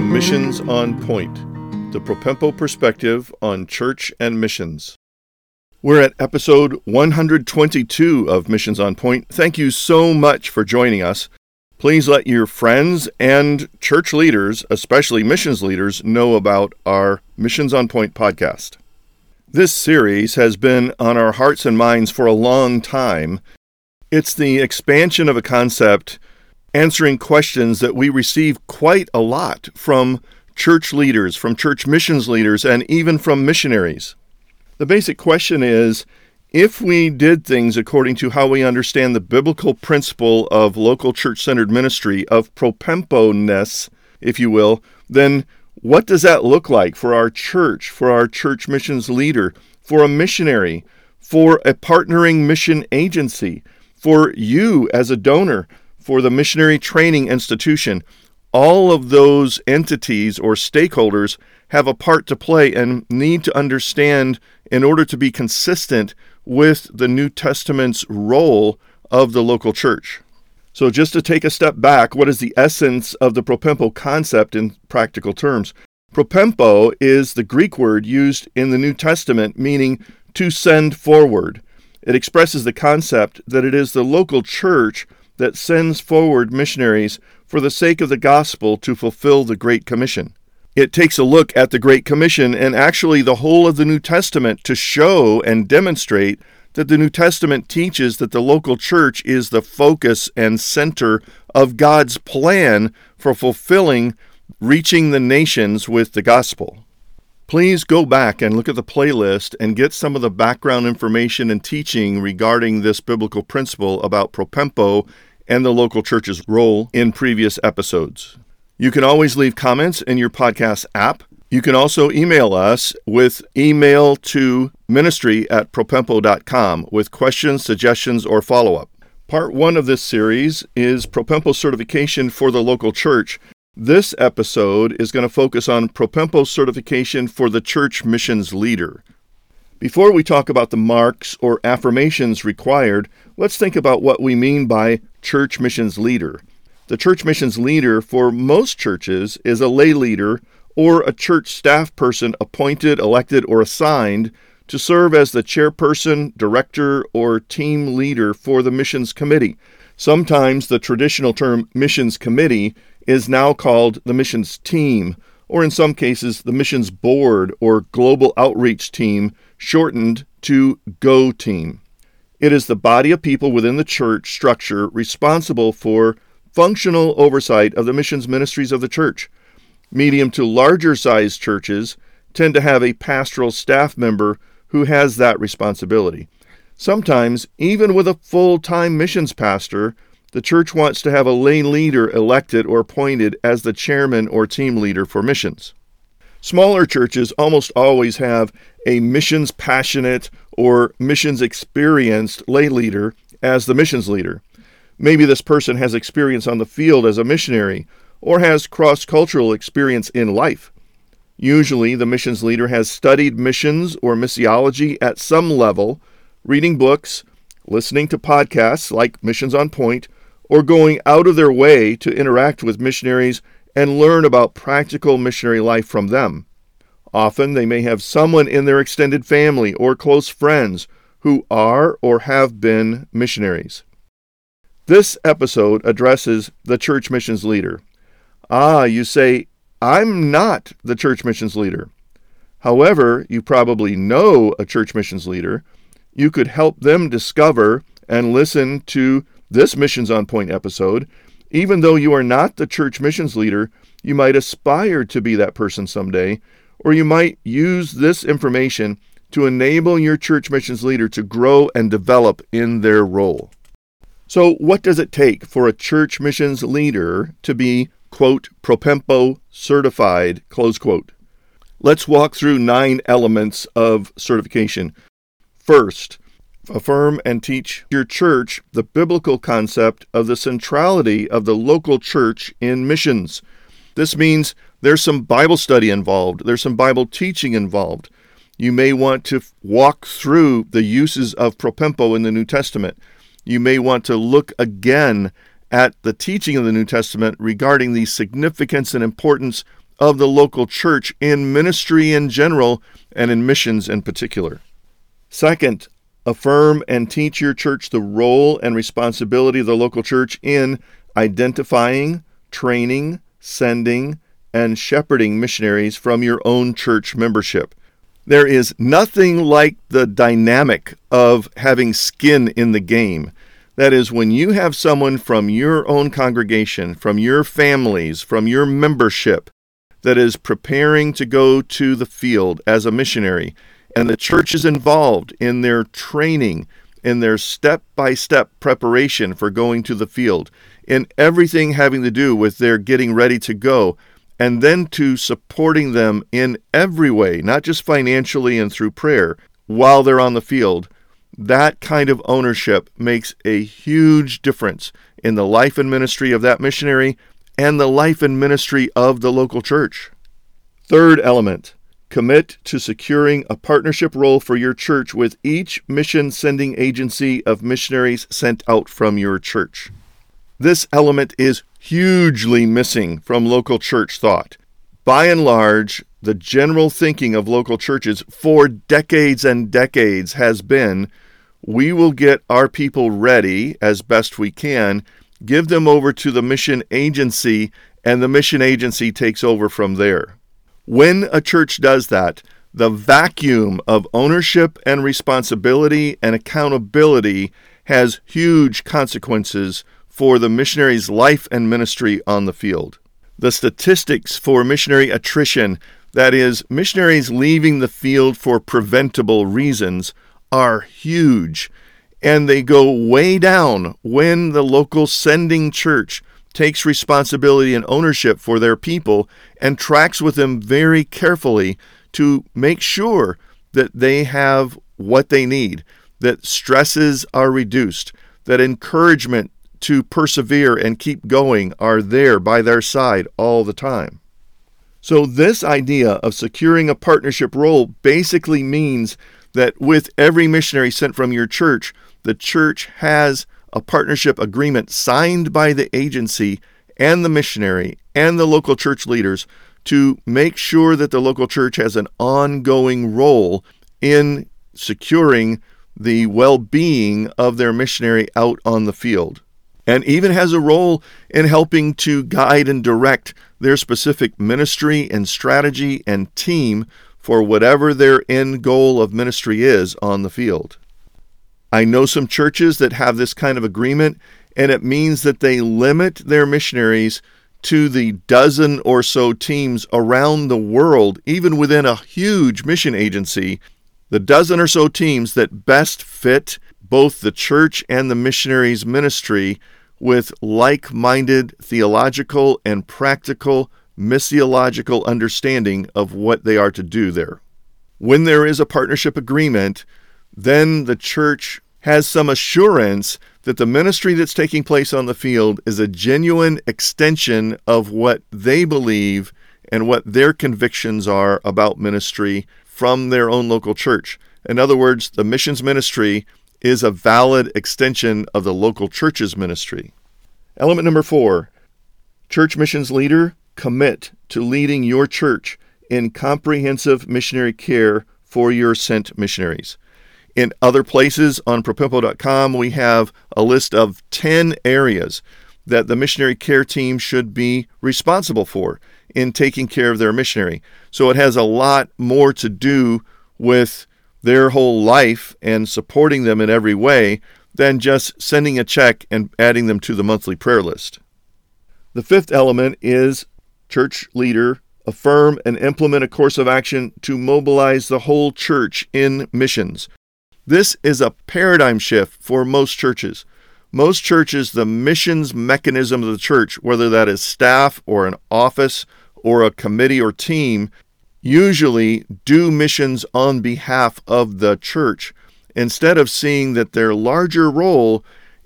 Missions on Point, the Propempo perspective on church and missions. We're at episode 122 of Missions on Point. Thank you so much for joining us. Please let your friends and church leaders, especially missions leaders, know about our Missions on Point podcast. This series has been on our hearts and minds for a long time. It's the expansion of a concept answering questions that we receive quite a lot from church leaders, from church missions leaders, and even from missionaries. The basic question is if we did things according to how we understand the biblical principle of local church centered ministry, of propempo ness, if you will, then what does that look like for our church, for our church missions leader, for a missionary, for a partnering mission agency, for you as a donor, for the missionary training institution? All of those entities or stakeholders have a part to play and need to understand in order to be consistent with the New Testament's role of the local church. So, just to take a step back, what is the essence of the propempo concept in practical terms? Propempo is the Greek word used in the New Testament meaning to send forward. It expresses the concept that it is the local church that sends forward missionaries for the sake of the gospel to fulfill the Great Commission it takes a look at the Great Commission and actually the whole of the New Testament to show and demonstrate that the New Testament teaches that the local church is the focus and center of God's plan for fulfilling reaching the nations with the gospel. Please go back and look at the playlist and get some of the background information and teaching regarding this biblical principle about propempo and the local church's role in previous episodes. You can always leave comments in your podcast app. You can also email us with email to ministry at propempo.com with questions, suggestions, or follow up. Part one of this series is Propempo certification for the local church. This episode is going to focus on Propempo certification for the church missions leader. Before we talk about the marks or affirmations required, let's think about what we mean by church missions leader. The church missions leader for most churches is a lay leader or a church staff person appointed, elected, or assigned to serve as the chairperson, director, or team leader for the missions committee. Sometimes the traditional term missions committee is now called the missions team, or in some cases, the missions board or global outreach team, shortened to GO team. It is the body of people within the church structure responsible for functional oversight of the missions ministries of the church. Medium to larger sized churches tend to have a pastoral staff member who has that responsibility. Sometimes, even with a full time missions pastor, the church wants to have a lay leader elected or appointed as the chairman or team leader for missions. Smaller churches almost always have a missions passionate or missions experienced lay leader as the missions leader. Maybe this person has experience on the field as a missionary or has cross cultural experience in life. Usually, the missions leader has studied missions or missiology at some level, reading books, listening to podcasts like Missions on Point, or going out of their way to interact with missionaries and learn about practical missionary life from them. Often, they may have someone in their extended family or close friends who are or have been missionaries. This episode addresses the church missions leader. Ah, you say, I'm not the church missions leader. However, you probably know a church missions leader. You could help them discover and listen to this Missions on Point episode. Even though you are not the church missions leader, you might aspire to be that person someday, or you might use this information to enable your church missions leader to grow and develop in their role. So, what does it take for a church missions leader to be, quote, propempo certified, close quote? Let's walk through nine elements of certification. First, affirm and teach your church the biblical concept of the centrality of the local church in missions. This means there's some Bible study involved, there's some Bible teaching involved. You may want to walk through the uses of propempo in the New Testament you may want to look again at the teaching of the New Testament regarding the significance and importance of the local church in ministry in general and in missions in particular. Second, affirm and teach your church the role and responsibility of the local church in identifying, training, sending, and shepherding missionaries from your own church membership. There is nothing like the dynamic of having skin in the game. That is, when you have someone from your own congregation, from your families, from your membership, that is preparing to go to the field as a missionary, and the church is involved in their training, in their step by step preparation for going to the field, in everything having to do with their getting ready to go, and then to supporting them in every way, not just financially and through prayer, while they're on the field, that kind of ownership makes a huge difference in the life and ministry of that missionary and the life and ministry of the local church. Third element commit to securing a partnership role for your church with each mission sending agency of missionaries sent out from your church. This element is hugely missing from local church thought. By and large, the general thinking of local churches for decades and decades has been we will get our people ready as best we can, give them over to the mission agency, and the mission agency takes over from there. When a church does that, the vacuum of ownership and responsibility and accountability has huge consequences for the missionary's life and ministry on the field. The statistics for missionary attrition, that is, missionaries leaving the field for preventable reasons, are huge. And they go way down when the local sending church takes responsibility and ownership for their people and tracks with them very carefully to make sure that they have what they need, that stresses are reduced, that encouragement to persevere and keep going are there by their side all the time. So, this idea of securing a partnership role basically means that with every missionary sent from your church, the church has a partnership agreement signed by the agency and the missionary and the local church leaders to make sure that the local church has an ongoing role in securing the well being of their missionary out on the field and even has a role in helping to guide and direct their specific ministry and strategy and team for whatever their end goal of ministry is on the field. I know some churches that have this kind of agreement, and it means that they limit their missionaries to the dozen or so teams around the world, even within a huge mission agency, the dozen or so teams that best fit both the church and the missionaries' ministry with like minded theological and practical missiological understanding of what they are to do there. When there is a partnership agreement, then the church has some assurance that the ministry that's taking place on the field is a genuine extension of what they believe and what their convictions are about ministry from their own local church. In other words, the missions ministry is a valid extension of the local church's ministry. Element number four church missions leader commit to leading your church in comprehensive missionary care for your sent missionaries. In other places on propempo.com, we have a list of 10 areas that the missionary care team should be responsible for in taking care of their missionary. So it has a lot more to do with their whole life and supporting them in every way than just sending a check and adding them to the monthly prayer list. The fifth element is church leader affirm and implement a course of action to mobilize the whole church in missions. This is a paradigm shift for most churches. Most churches, the missions mechanism of the church, whether that is staff or an office or a committee or team, usually do missions on behalf of the church instead of seeing that their larger role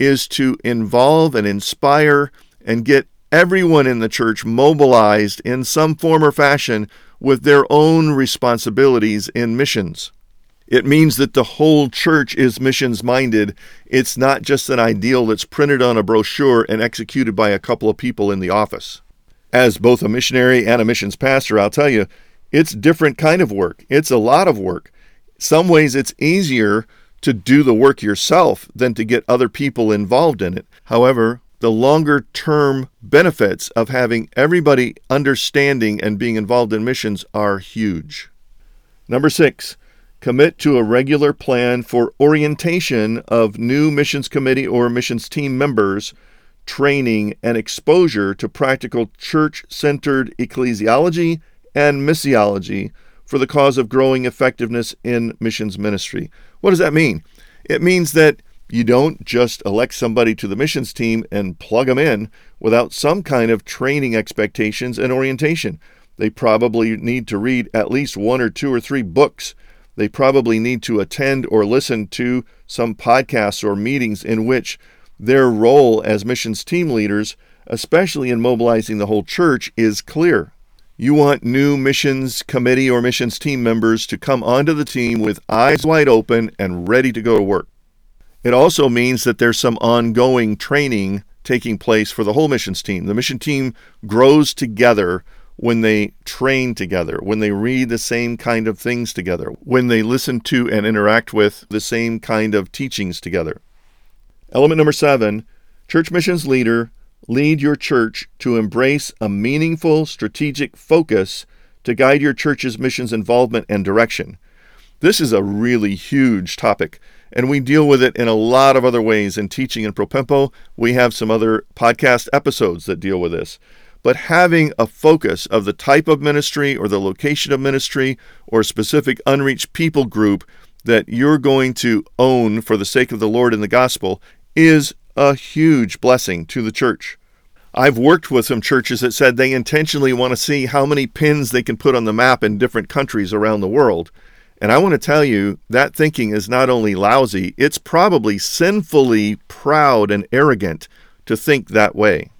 is to involve and inspire and get everyone in the church mobilized in some form or fashion with their own responsibilities in missions. It means that the whole church is missions minded. It's not just an ideal that's printed on a brochure and executed by a couple of people in the office. As both a missionary and a missions pastor, I'll tell you, it's different kind of work. It's a lot of work. Some ways it's easier to do the work yourself than to get other people involved in it. However, the longer term benefits of having everybody understanding and being involved in missions are huge. Number six, commit to a regular plan for orientation of new missions committee or missions team members, training, and exposure to practical church centered ecclesiology and missiology for the cause of growing effectiveness in missions ministry. What does that mean? It means that you don't just elect somebody to the missions team and plug them in without some kind of training expectations and orientation. They probably need to read at least one or two or three books. They probably need to attend or listen to some podcasts or meetings in which their role as missions team leaders, especially in mobilizing the whole church, is clear. You want new missions committee or missions team members to come onto the team with eyes wide open and ready to go to work. It also means that there's some ongoing training taking place for the whole missions team. The mission team grows together when they train together, when they read the same kind of things together, when they listen to and interact with the same kind of teachings together. Element number seven church missions leader, lead your church to embrace a meaningful strategic focus to guide your church's missions involvement and direction. This is a really huge topic and we deal with it in a lot of other ways in teaching in Propempo. We have some other podcast episodes that deal with this. But having a focus of the type of ministry or the location of ministry or specific unreached people group that you're going to own for the sake of the Lord and the gospel is a huge blessing to the church. I've worked with some churches that said they intentionally want to see how many pins they can put on the map in different countries around the world. And I want to tell you that thinking is not only lousy, it's probably sinfully proud and arrogant to think that way.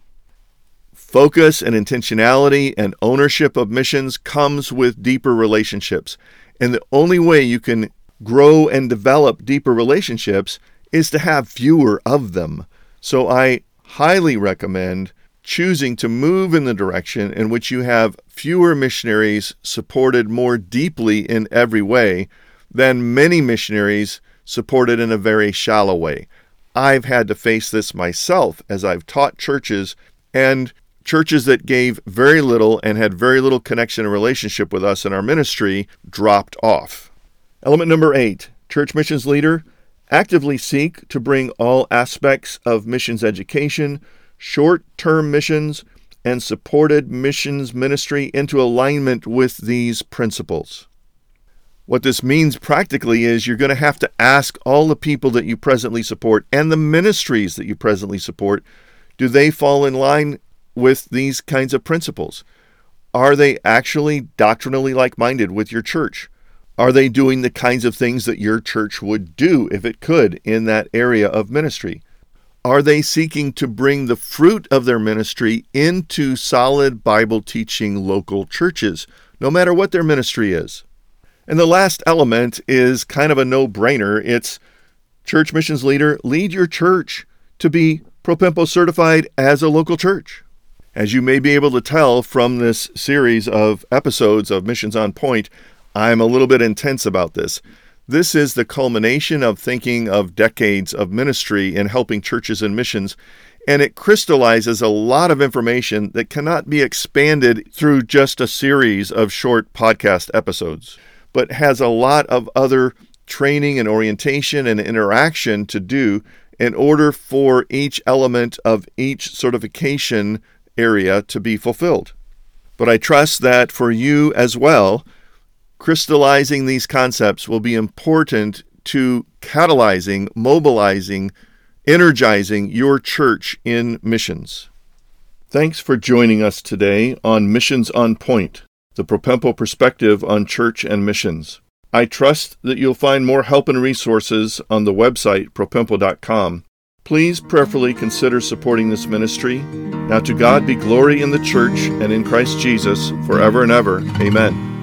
Focus and intentionality and ownership of missions comes with deeper relationships. And the only way you can grow and develop deeper relationships is to have fewer of them. So I highly recommend choosing to move in the direction in which you have fewer missionaries supported more deeply in every way than many missionaries supported in a very shallow way. I've had to face this myself as I've taught churches and churches that gave very little and had very little connection and relationship with us in our ministry dropped off. Element number eight church missions leader actively seek to bring all aspects of missions education short term missions, and supported missions ministry into alignment with these principles. What this means practically is you're going to have to ask all the people that you presently support and the ministries that you presently support do they fall in line with these kinds of principles? Are they actually doctrinally like minded with your church? Are they doing the kinds of things that your church would do if it could in that area of ministry? Are they seeking to bring the fruit of their ministry into solid Bible teaching local churches, no matter what their ministry is? And the last element is kind of a no brainer. It's church missions leader, lead your church to be Propempo certified as a local church. As you may be able to tell from this series of episodes of Missions on Point, I'm a little bit intense about this. This is the culmination of thinking of decades of ministry in helping churches and missions, and it crystallizes a lot of information that cannot be expanded through just a series of short podcast episodes, but has a lot of other training and orientation and interaction to do in order for each element of each certification area to be fulfilled. But I trust that for you as well, crystallizing these concepts will be important to catalyzing, mobilizing, energizing your church in missions. Thanks for joining us today on Missions on Point, the Propempo perspective on church and missions. I trust that you'll find more help and resources on the website propempo.com. Please prayerfully consider supporting this ministry. Now to God be glory in the church and in Christ Jesus forever and ever. Amen.